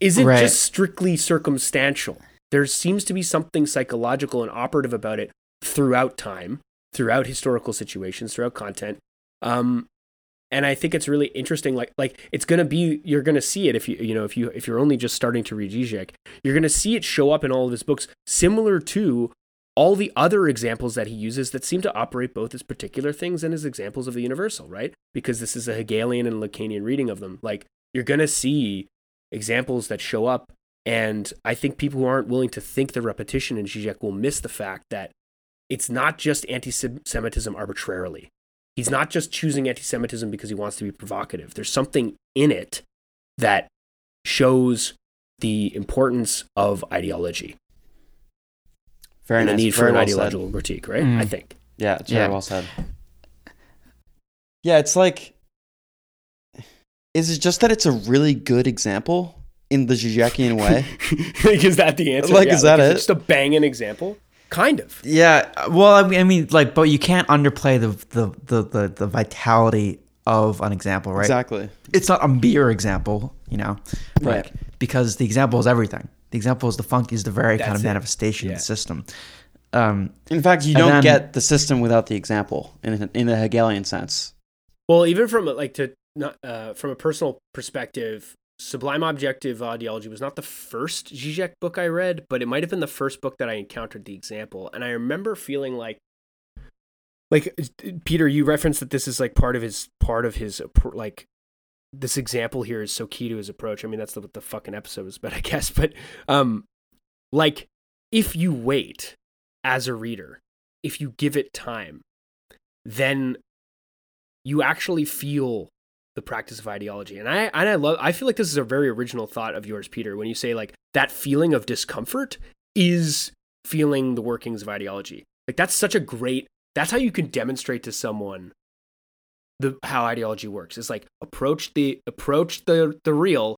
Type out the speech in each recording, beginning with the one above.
isn't Right. just strictly circumstantial. There seems to be something psychological and operative about it throughout time, throughout historical situations, throughout content. Um, and I think it's really interesting. Like, like it's gonna be you're gonna see it if you you know if you if you're only just starting to read Zizek, you're gonna see it show up in all of his books, similar to all the other examples that he uses that seem to operate both as particular things and as examples of the universal, right? Because this is a Hegelian and Lacanian reading of them. Like you're gonna see examples that show up, and I think people who aren't willing to think the repetition in Zizek will miss the fact that it's not just anti-Semitism arbitrarily. He's not just choosing anti-Semitism because he wants to be provocative. There's something in it that shows the importance of ideology Very and nice. the need for an well ideological critique, right? Mm. I think. Yeah, it's very Yeah. well said. Yeah, it's like. Is it just that it's a really good example in the Zizekian way? like, is that the answer? Like, is that is it? Just a banging example? Kind of. Yeah, well, I mean, I mean, like, but you can't underplay the the the the, the vitality of an example, right? Exactly. It's not a mere example, you know, Right. like because the example is everything. The example is the funk is the very kind of it. manifestation Yeah. of the system. Um, In fact, you don't then- get the system without the example in in the Hegelian sense. Well, even from like to not uh, from a personal perspective, Sublime Object of Ideology was not the first Zizek book I read, but it might have been the first book that I encountered the example. And I remember feeling like, like Peter, you referenced that this is like part of his part of his like this example here is so key to his approach. I mean, that's the, what the fucking episode was about, I guess. But um, like if you wait as a reader, if you give it time, then you actually feel the practice of ideology. And I and I love I feel like this is a very original thought of yours, Peter, when you say like that feeling of discomfort is feeling the workings of ideology. Like that's such a great that's how you can demonstrate to someone the how ideology works. It's like approach the approach the the real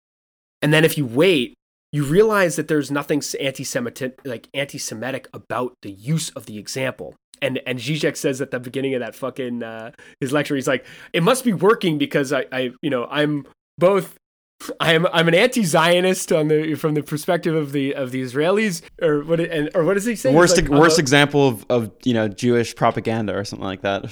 and then if you wait you realize that there's nothing anti-Semitic, like anti-Semitic about the use of the example. And and Zizek says at the beginning of that fucking uh, his lecture, he's like, it must be working because I, I you know I'm both I'm I'm an anti-Zionist on the from the perspective of the of the Israelis or what and or what does he say? worst worst example of, of you know Jewish propaganda or something like that.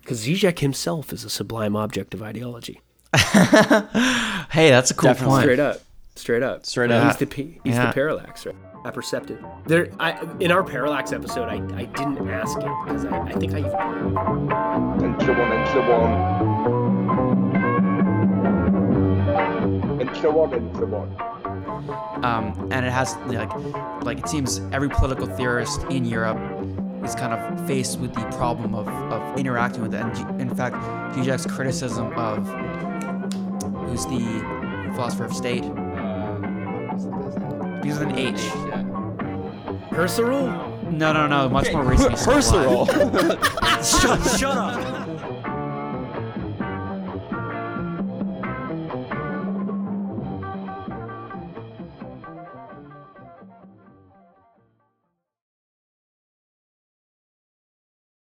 because Zizek himself is a sublime object of ideology. hey, that's a cool Definitely. point. Straight up, straight up, Straight up. He's up. the he's Yeah. the parallax, right? Apperceptive. There, I in our parallax episode, I, I didn't ask it because I, I think I even and so on and so on. And so on and so on. um, and it has like like it seems every political theorist in Europe is kind of faced with the problem of, of interacting with it. And in fact, Zizek's criticism of who's the philosopher of state begins with an H. Husserl. No, no, no, much more recent. Husserl. shut, shut up.